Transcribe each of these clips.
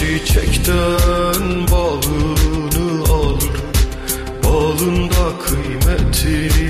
Çiçekten balını alır. Balında kıymeti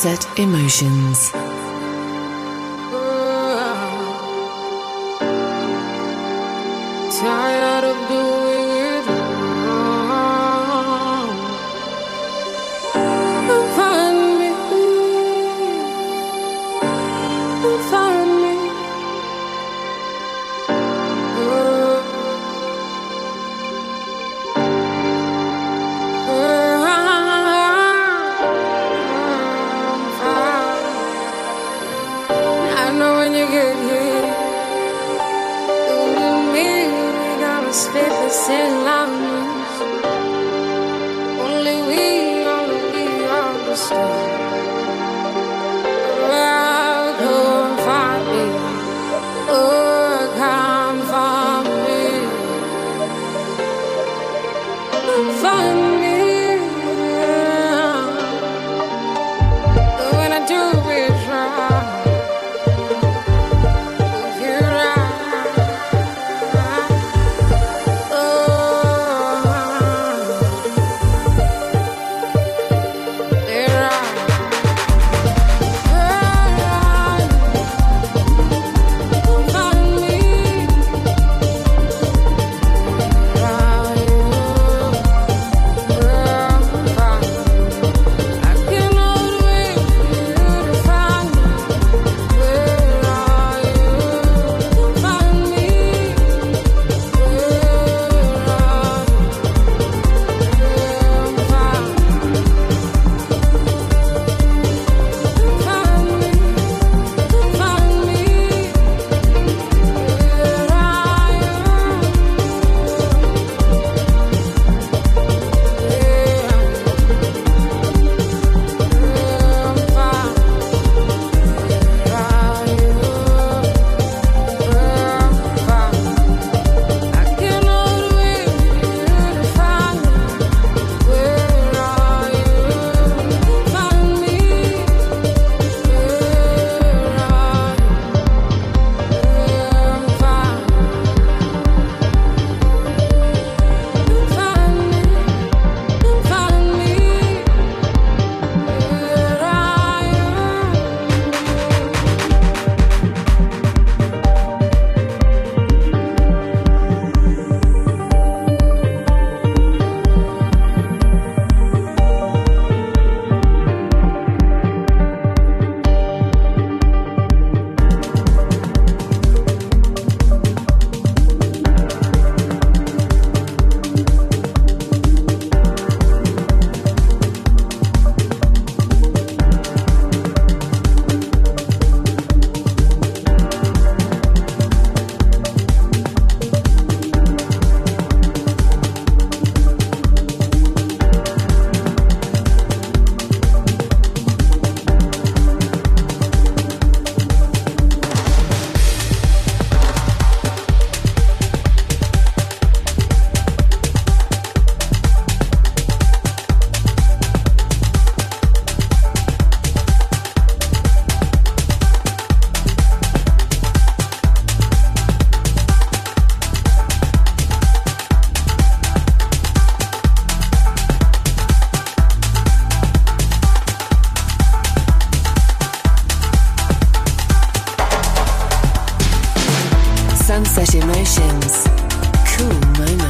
Sunset Emotions. Tired of doing Emotions. Cool moments.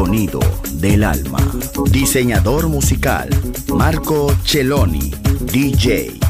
sonido del alma. Diseñador musical, Marco Celloni, DJ.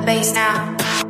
the bass now.